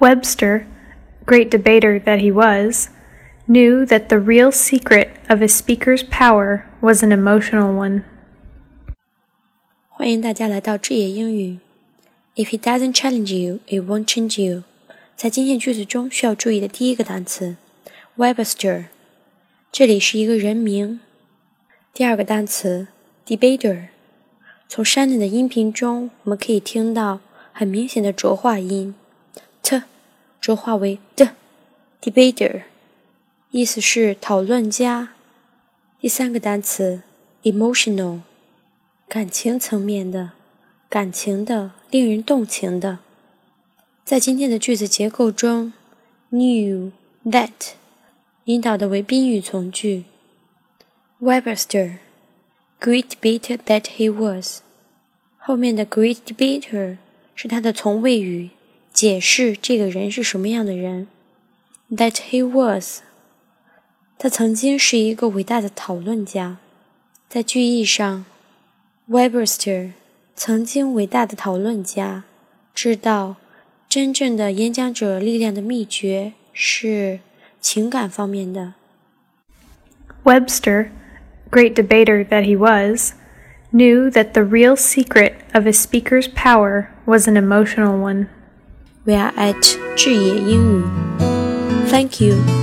Webster, great debater that he was, knew that the real secret of a speaker's power was an emotional one. 欢迎大家来到智野英语。If he doesn't challenge you, it won't change you。在今天句子中需要注意的第一个单词，Webster，这里是一个人名。第二个单词，debater。从山内的音频中，我们可以听到很明显的浊化音 ，t 浊化为的，debater，意思是讨论家。第三个单词，emotional，感情层面的，感情的，令人动情的。在今天的句子结构中，knew that 引导的为宾语从句，Webster。Great debater that he was，后面的 great debater 是他的从谓语，解释这个人是什么样的人。That he was，他曾经是一个伟大的讨论家。在句意上，Webster 曾经伟大的讨论家知道，真正的演讲者力量的秘诀是情感方面的。Webster。great debater that he was, knew that the real secret of a speaker's power was an emotional one. We are at 智野英语. Thank you.